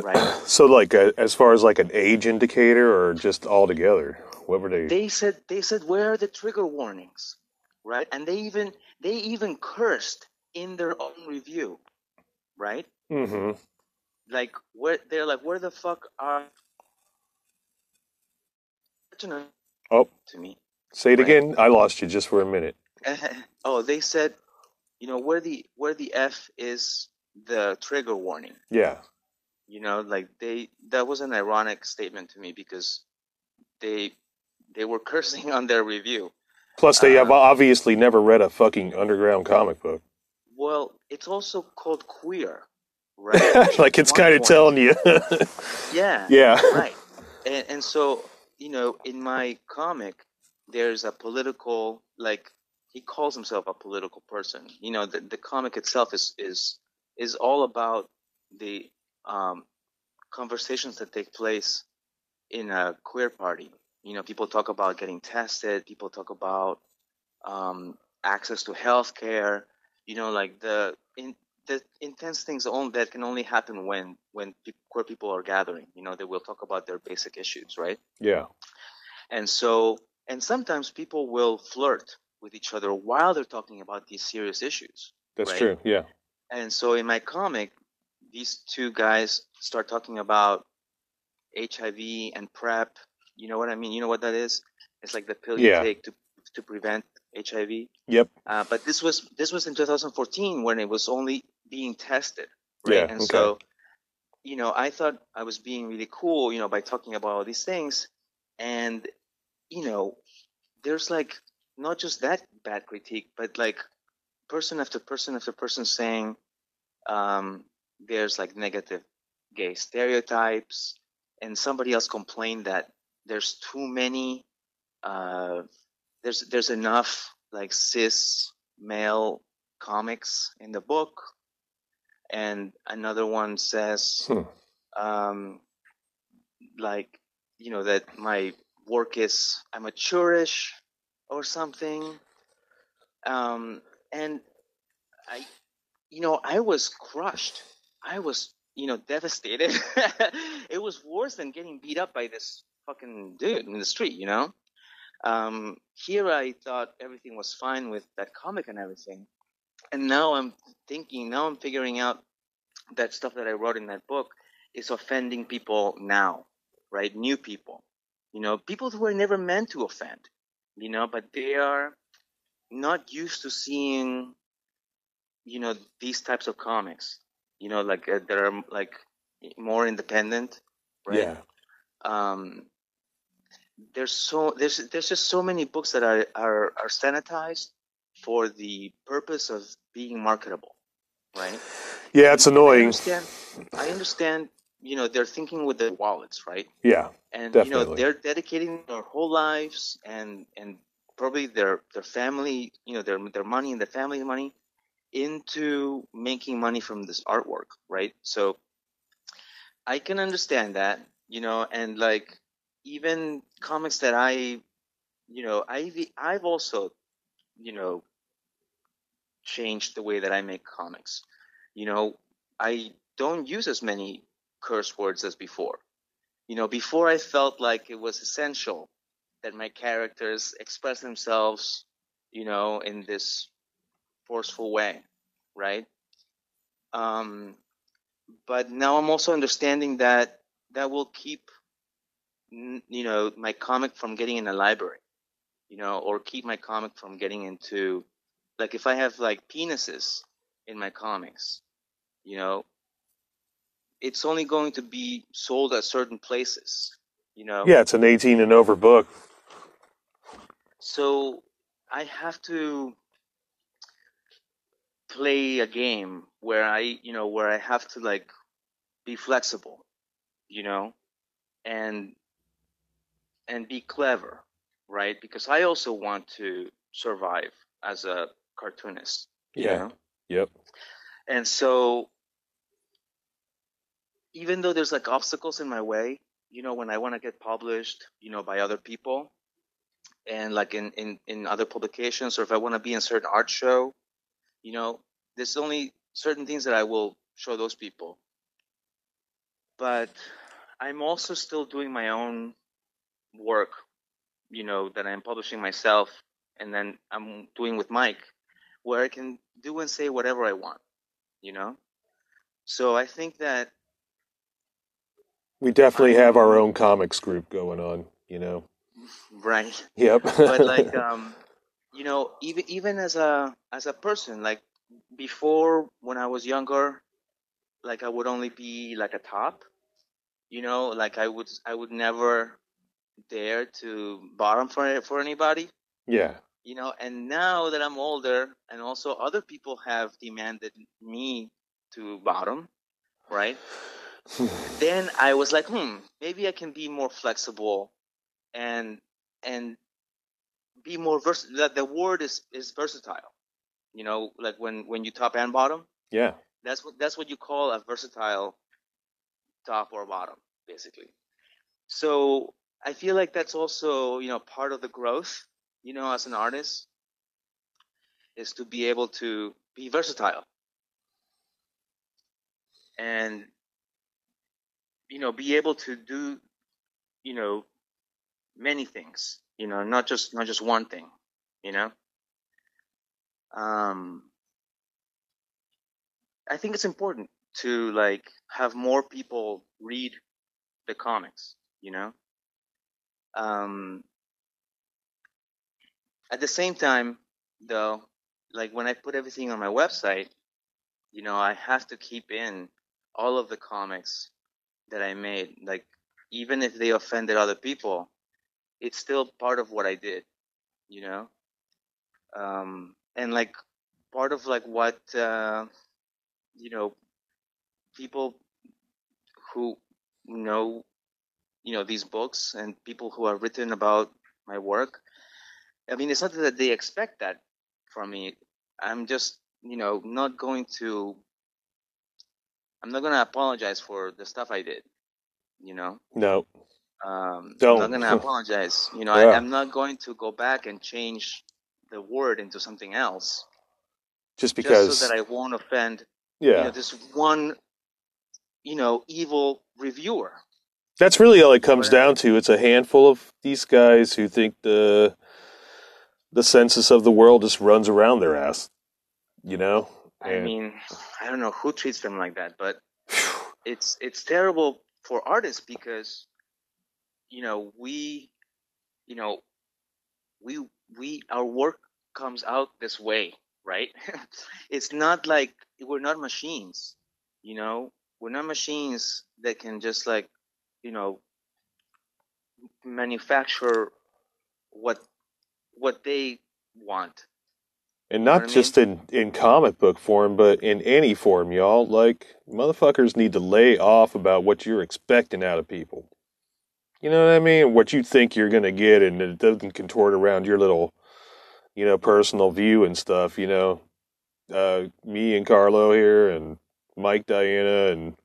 right So, like, uh, as far as like an age indicator, or just all together, what were they? they said they said where are the trigger warnings right and they even they even cursed in their own review right Mm-hmm. like where they're like where the fuck are Oh, to me say it Right. again. I lost you just for a minute. oh they said you know where the where the f is the trigger warning Yeah. you know like they that was an ironic statement to me because they they were cursing on their review Plus, they have Uh, obviously never read a fucking underground comic book. well it's also called queer right like, it's kind of telling you. yeah yeah. right and, and so you know in my comic there's a political like he calls himself a political person. You know the, the comic itself is is is all about the um, conversations that take place in a queer party. You know people talk about getting tested people talk about um, access to health care you know like the in the intense things only that can only happen when when pe- queer people are gathering. You know they will talk about their basic issues right? Yeah. and so and sometimes people will flirt with each other while they're talking about these serious issues That's Right. true. Yeah. and so in my comic these two guys start talking about hiv and prep you know what i mean you know what that is it's like the pill Yeah. you take to to prevent hiv Yep. uh, but this was this was in 2014 when it was only being tested, right? Yeah, and okay. so, you know, I thought I was being really cool, you know, by talking about all these things, and you know, there's like not just that bad critique, but like person after person after person saying um, there's like negative gay stereotypes, and somebody else complained that there's too many, uh, there's there's enough like cis male comics in the book, and another one says Hmm. um, like you know that my work is amateurish or something. Um, and i you know i was crushed. I was you know devastated. It was worse than getting beat up by this fucking dude in the street you know? Um, here i thought everything was fine with that comic and everything. And now i'm thinking now i'm figuring out that stuff that i wrote in that book is offending people now right? New people. You know people who were never meant to offend you know but they are not used to seeing you know these types of comics you know like uh, that are like more independent right Yeah. um there's so there's there's just so many books that are are, are sanitized for the purpose of being marketable right Yeah. It's I annoying. understand i understand you know they're thinking with their wallets right? Yeah. and you know they're dedicating their whole lives and and probably their their family you know their their money and their family money into making money from this artwork right? So i can understand that you know and like even comics that i you know i've i've also you know changed the way that i make comics. You know i don't use as many curse words as before you know, before I felt like it was essential that my characters express themselves, you know, in this forceful way, right? Um, but now I'm also understanding that that will keep, you know, my comic from getting in a library, you know, or keep my comic from getting into, like, if I have like penises in my comics, you know, it's only going to be sold at certain places, you know. Yeah, it's an 18 and over book. So I have to play a game where I, you know, where I have to like be flexible, you know, and and be clever, right? Because I also want to survive as a cartoonist. you Yeah. know? Yep. And so even though there's like obstacles in my way, you know, when I want to get published, you know, by other people and like in, in, in other publications or if I want to be in certain art show, you know, there's only certain things that I will show those people. But I'm also still doing my own work, you know, that I'm publishing myself and then I'm doing with Mike where I can do and say whatever I want, you know? So I think that We definitely have our own comics group going on, you know. right Yep. but like um you know even even as a as a person like before when i was younger like i would only be like a top you know like i would i would never dare to bottom for for anybody yeah. you know and now that i'm older and also other people have demanded me to bottom right then I was like, hmm, maybe I can be more flexible and and be more vers. That the word is is versatile. You know, like when when you top and bottom, Yeah. that's what that's what you call a versatile top or bottom, basically. So I feel like that's also you know part of the growth. You know, as an artist, is to be able to be versatile and you know be able to do you know many things you know not just not just one thing you know? Um i think it's important to like have more people read the comics you know? Um at the same time though like when i put everything on my website you know i have to keep in all of the comics that I made. Like even if they offended other people, it's still part of what I did, you know. Um, and like part of like what uh, you know people who know you know these books and people who have written about my work. I mean, it's not that they expect that from me. I'm just you know not going to I'm not gonna apologize for the stuff I did. You know, No. um, Don't. I'm not gonna apologize. You know, Yeah. I, I'm not going to go back and change the word into something else Just because just so that I won't offend you yeah. know this one you know evil reviewer. That's really all it comes down to. It's a handful of these guys who think the the census of the world just runs around their ass. You know? I mean, I don't know who treats them like that, but it's it's terrible for artists because you know we you know we we our work comes out this way right? It's not like we're not machines you know? We're not machines that can just like you know manufacture what what they want And know not what I just in, in comic book form, but in any form, y'all. Like, motherfuckers need to lay off about what you're expecting out of people. You know what I mean? What you think you're going to get, and it doesn't contort around your little, you know, personal view and stuff. You know, uh, me and Carlo here, and Mike, Diana, and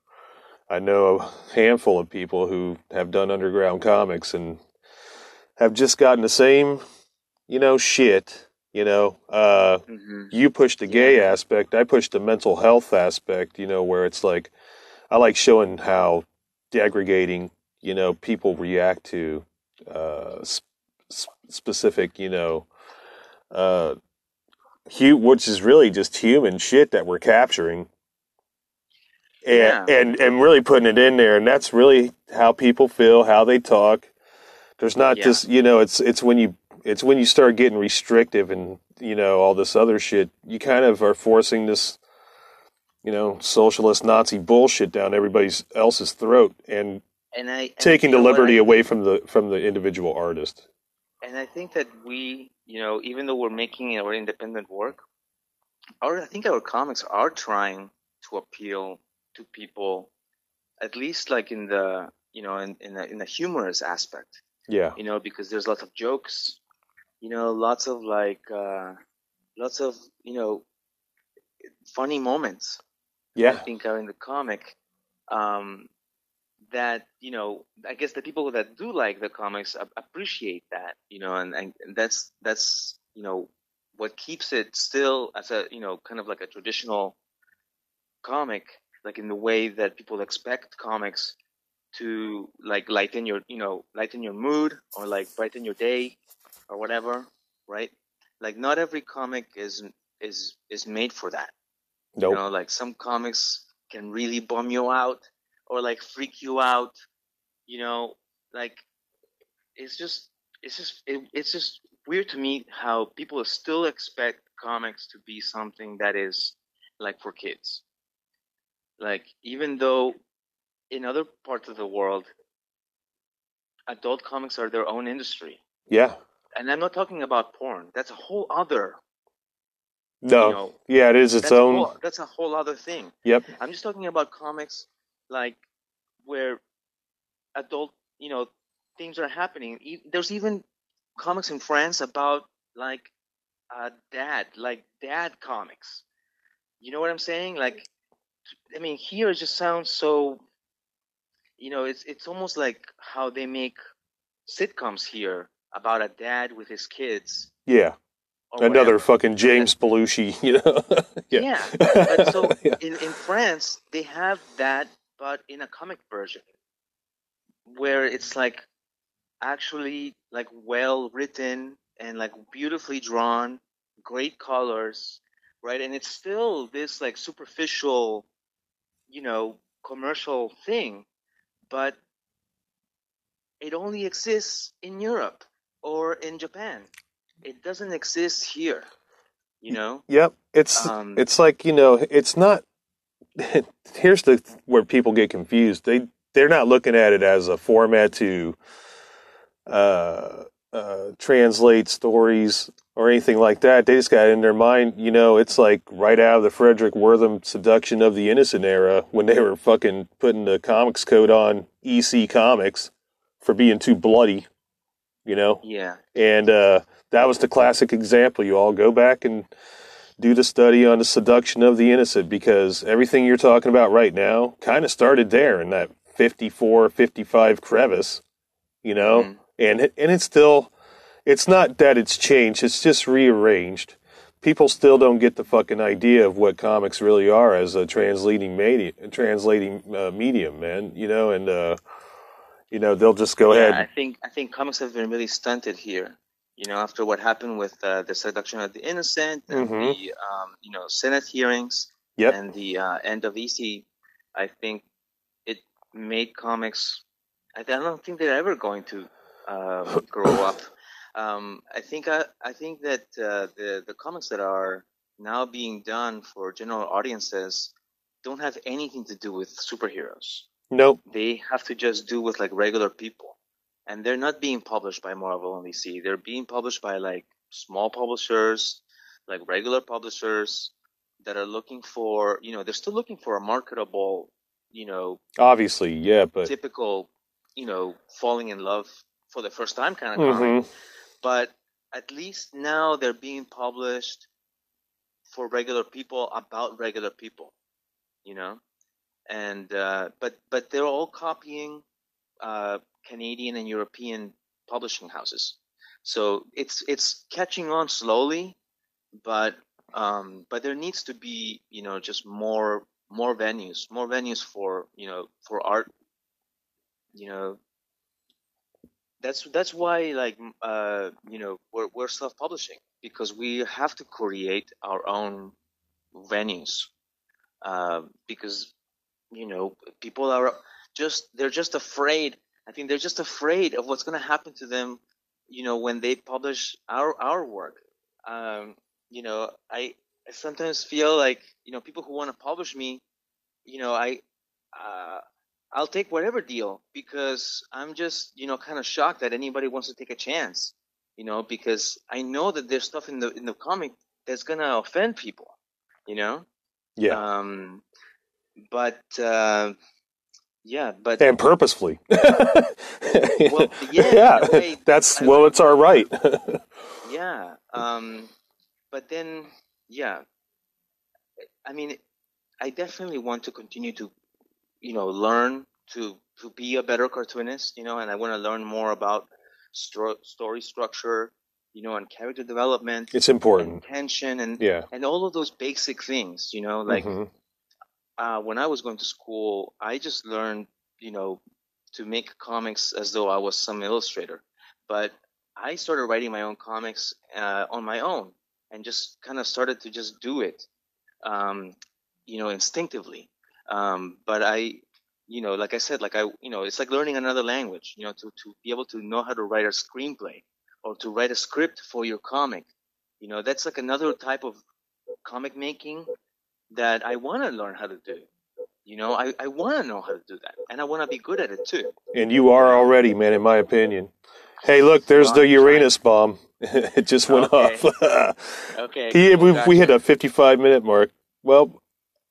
I know a handful of people who have done underground comics and have just gotten the same, you know, shit. You know, uh, mm-hmm. you push the gay aspect i push the mental health aspect you know where it's like i like showing how degrading you know people react to uh sp- sp- specific you know uh hu- which is really just human shit that we're capturing. And, Yeah. and and really putting it in there, and that's really how people feel, how they talk. There's not Yeah. this, you know, it's it's when you it's when you start getting restrictive and you know all this other shit. You kind of are forcing this, you know, socialist Nazi bullshit down everybody else's throat and And I and taking the liberty I- away from the from the individual artist. and I think that we, you know, even though we're making our independent work, our I think our comics are trying to appeal to people, at least like in the you know in in a, in a humorous aspect, Yeah, you know, because there's lots of jokes, you know, lots of like uh, lots of you know funny moments. Yeah. I think are in the comic. Um, that you know, I guess the people that do like the comics appreciate that, you know, and, and that's that's you know what keeps it still as a you know kind of like a traditional comic, like in the way that people expect comics to like lighten your you know lighten your mood or like brighten your day or whatever, right? Like not every comic is is is made for that. nope. You know, like some comics can really bum you out or like freak you out. You know, like it's just it's just it, it's just weird to me how people still expect comics to be something that is like for kids. Like even though in other parts of the world adult comics are their own industry. Yeah, And I'm not talking about porn. That's a whole other no, you know, yeah, it is its that's a own. whole, that's a whole other thing. Yep. I'm just talking about comics like where adult, you know, things are happening. There's even comics in France about like uh, dad, like dad comics. You know what I'm saying? Like, I mean, here it just sounds so. You know, it's it's almost like how they make sitcoms here about a dad with his kids. Yeah, another whatever. fucking James Belushi. You know. Yeah. But so Yeah. in, in France, they have that, but in a comic version, where it's like actually like well written and like beautifully drawn, great colors, right? And it's still this like superficial, you know, commercial thing, but it only exists in Europe or in Japan. It doesn't exist here, you know? Yep. It's Um, it's like you know it's not. Here's the where people get confused. They they're not looking at it as a format to uh, uh, translate stories or anything like that. They just got it in their mind. You know, it's like right out of the Fredric Wertham seduction of the innocent era when they were fucking putting the comics code on EC Comics for being too bloody. You know, Yeah. and uh, that was the classic example. You all go back and do the study on the seduction of the innocent because everything you're talking about right now kind of started there in that 54, 55 crevice, you know, Mhm. and it- and it's still, it's not that it's changed. It's just rearranged. People still don't get the fucking idea of what comics really are as a translating media, translating uh, medium, man. You know, and uh, you know they'll just go yeah, ahead. I think I think comics have been really stunted here. You know, after what happened with uh, the seduction of the innocent and Mhm. the um, you know Senate hearings Yep. and the uh, end of EC, I think it made comics. I don't think they're ever going to uh, grow up. Um, I think I, I think that uh, the the comics that are now being done for general audiences don't have anything to do with superheroes Nope. they have to just do with like regular people and they're not being published by marvel and dc they're being published by like small publishers like regular publishers that are looking for you know they're still looking for a marketable you know Obviously, yeah, but typical you know falling in love for the first time kind of comic Mhm. but at least now they're being published for regular people about regular people you know and uh, but but they're all copying uh, Canadian and European publishing houses. So it's it's catching on slowly but um, but there needs to be you know just more more venues more venues for you know for art. You know that's that's why like uh you know we're we're self-publishing because we have to create our own venues uh, because you know people are just they're just afraid. I think they're just afraid of what's going to happen to them you know when they publish our our work. Um you know i i sometimes feel like you know people who want to publish me you know i uh i'll take whatever deal because i'm just you know kind of shocked that anybody wants to take a chance you know because i know that there's stuff in the in the comic that's going to offend people you know? Yeah. um but uh yeah but and purposefully. Well, yeah, a way, that's I well, like- it's our right. yeah um but then yeah i mean i definitely want to continue to you know learn to to be a better cartoonist you know and i want to learn more about stro- story structure you know and character development it's and important. tension and Yeah. and all of those basic things you know like Mhm. Uh, when I was going to school, I just learned, you know, to make comics as though I was some illustrator. But I started writing my own comics uh, on my own and just kind of started to just do it, um, you know, instinctively. Um, but I, you know, like I said, like I, you know, it's like learning another language, you know, to, to be able to know how to write a screenplay or to write a script for your comic. You know, that's like another type of comic making that I want to learn how to do. You know, I, I want to know how to do that, and I want to be good at it too. And you are already, man, in my opinion. Hey, look, there's the Uranus bomb. it just went Okay. off. Okay, he, we, we hit a 55 minute mark. Well,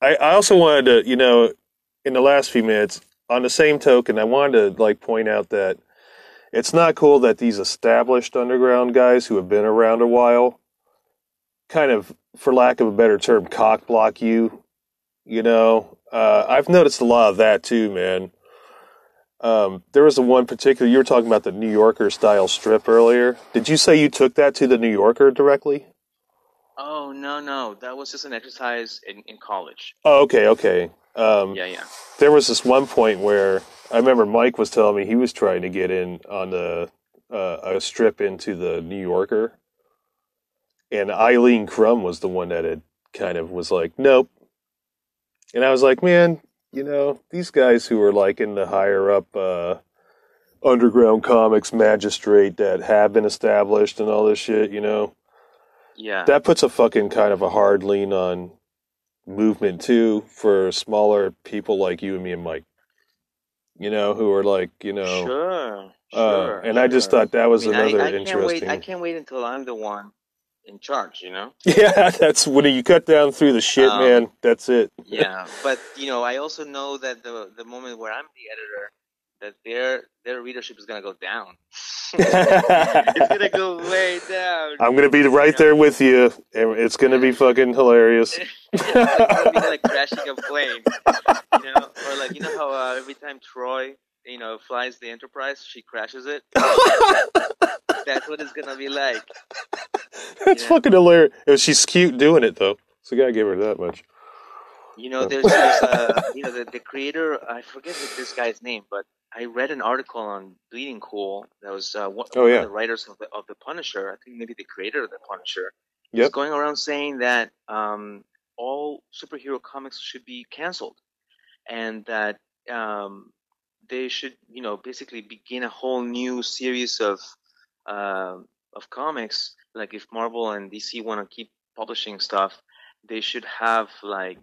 I, I also wanted to, you know, in the last few minutes, on the same token, I wanted to like point out that it's not cool that these established underground guys who have been around a while kind of, for lack of a better term, cock block you. You know, uh, I've noticed a lot of that too, man. Um, there was the one particular you were talking about the New Yorker style strip earlier. Did you say you took that to the New Yorker directly? Oh no, no, that was just an exercise in, in college. Oh, okay, okay. Um, Yeah, yeah. there was this one point where I remember Mike was telling me he was trying to get in on the uh, a strip into the New Yorker, and Aline Crumb was the one that had kind of was like, nope. And I was like, man, you know, these guys who are like in the higher up uh, underground comics magistrate that have been established and all this shit, you know, Yeah. that puts a fucking kind of a hard lean on movement too for smaller people like you and me and Mike. You know, who are like, you know, sure. uh, Sure. and I just thought that was I mean, I- another I, can't wait. interesting. I can't wait until I'm the one in charge. You know. Yeah, that's when you cut down through the shit, Um, man. That's it. Yeah, but you know, I also know that the the moment where I'm the editor, that their their readership is gonna go down. it's gonna go way down. I'm gonna be right there with you, and it's gonna be fucking hilarious. it's gonna be like crashing a plane, you know, or like you know how uh, every time Troi, you know, flies the Enterprise, she crashes it. That's what it's gonna be like. That's Yeah. fucking hilarious. She's cute doing it though, so gotta give her that much. You know, there's, there's uh, you know, the, the creator. I forget this guy's name, but I read an article on Bleeding Cool that was uh, one, Oh, one yeah. of the writers of the of the Punisher. I think maybe the creator of the Punisher. Yep. is going around saying that um, all superhero comics should be canceled, and that um, they should, you know, basically begin a whole new series of um of comics. Like if Marvel and DC want to keep publishing stuff, they should have like,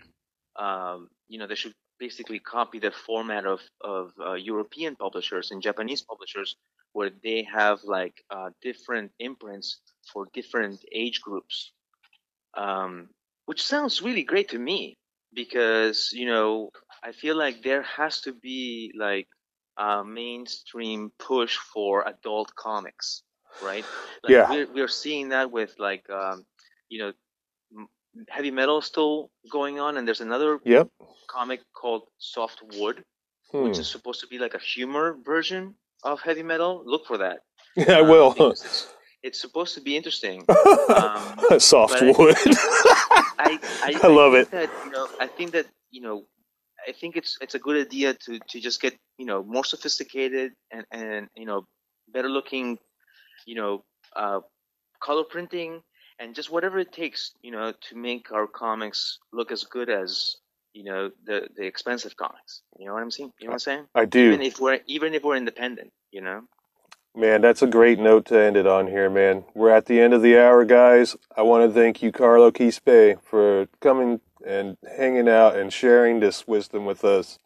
um, you know, they should basically copy the format of of uh, European publishers and Japanese publishers, where they have like uh, different imprints for different age groups, um, which sounds really great to me because you know I feel like there has to be like a mainstream push for adult comics, right? Like Yeah. we're we're seeing that with like um, you know heavy metal still going on, and there's another Yep. comic called Soft Wood, Hmm. which is supposed to be like a humor version of heavy metal. Look for that. Yeah, I um, will. It's, it's supposed to be interesting. Um, Soft but I- wood. I, I, I love it. That, you know, I think that you know, I think it's it's a good idea to to just get you know more sophisticated and and you know better looking, you know, uh, color printing, and just whatever it takes, you know, to make our comics look as good as you know the the expensive comics. You know what I'm saying? You know what I'm saying? I do. Even if we're even if we're independent, you know. Man, that's a great note to end it on here, man. We're at the end of the hour, guys. I want to thank you, Carlo Quispe, for coming and hanging out and sharing this wisdom with us.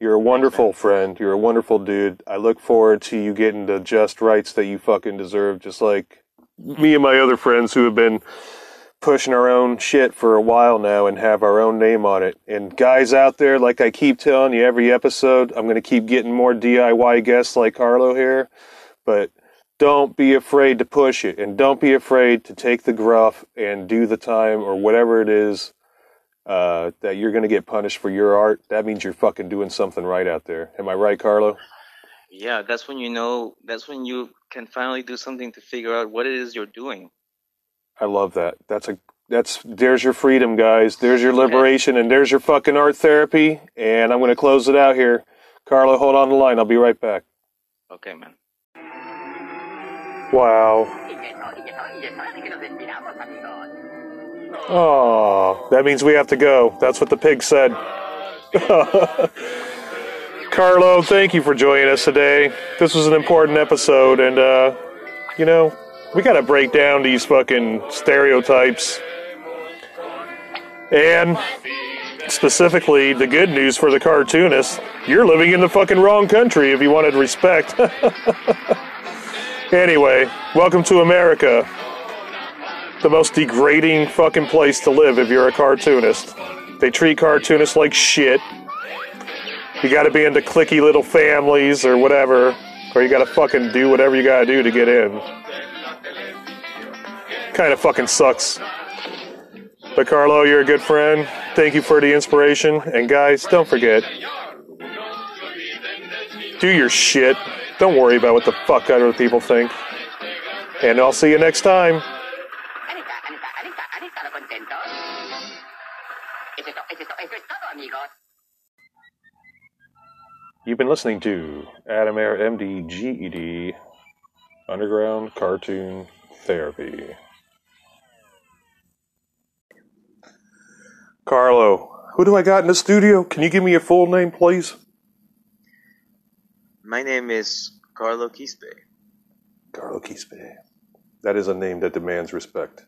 You're a wonderful friend. You're a wonderful dude. I look forward to you getting the just rights that you fucking deserve, just like me and my other friends who have been pushing our own shit for a while now and have our own name on it. And guys out there, like I keep telling you every episode, I'm going to keep getting more DIY guests like Carlo here but don't be afraid to push it and don't be afraid to take the gruff and do the time or whatever it is uh, that you're going to get punished for your art. That means you're fucking doing something right out there. Am I right, Carlo? Yeah, that's when you know. That's when you can finally do something to figure out what it is you're doing. I love that. That's a that's there's your freedom, guys. There's your liberation, and there's your fucking art therapy. And I'm going to close it out here. Carlo, hold on the line. I'll be right back. Okay, man. Wow. Oh, that means we have to go. That's what the pig said. Carlo, thank you for joining us today. This was an important episode, and, uh, you know, we gotta break down these fucking stereotypes. And specifically, the good news for the cartoonist you're living in the fucking wrong country if you wanted respect. anyway, welcome to America the most degrading fucking place to live if you're a cartoonist. They treat cartoonists like shit. You gotta be into clicky little families or whatever, or you gotta fucking do whatever you gotta do to get in. Kinda fucking sucks. But Carlo, you're a good friend. Thank you for the inspiration. And guys, don't forget do your shit. Don't worry about what the fuck other people think. And I'll see you next time. You've been listening to Adam Air MD GED Underground Cartoon Therapy. Carlo, who do I got in the studio? Can you give me your full name, please? My name is Carlo Quispe. Carlo Quispe. That is a name that demands respect.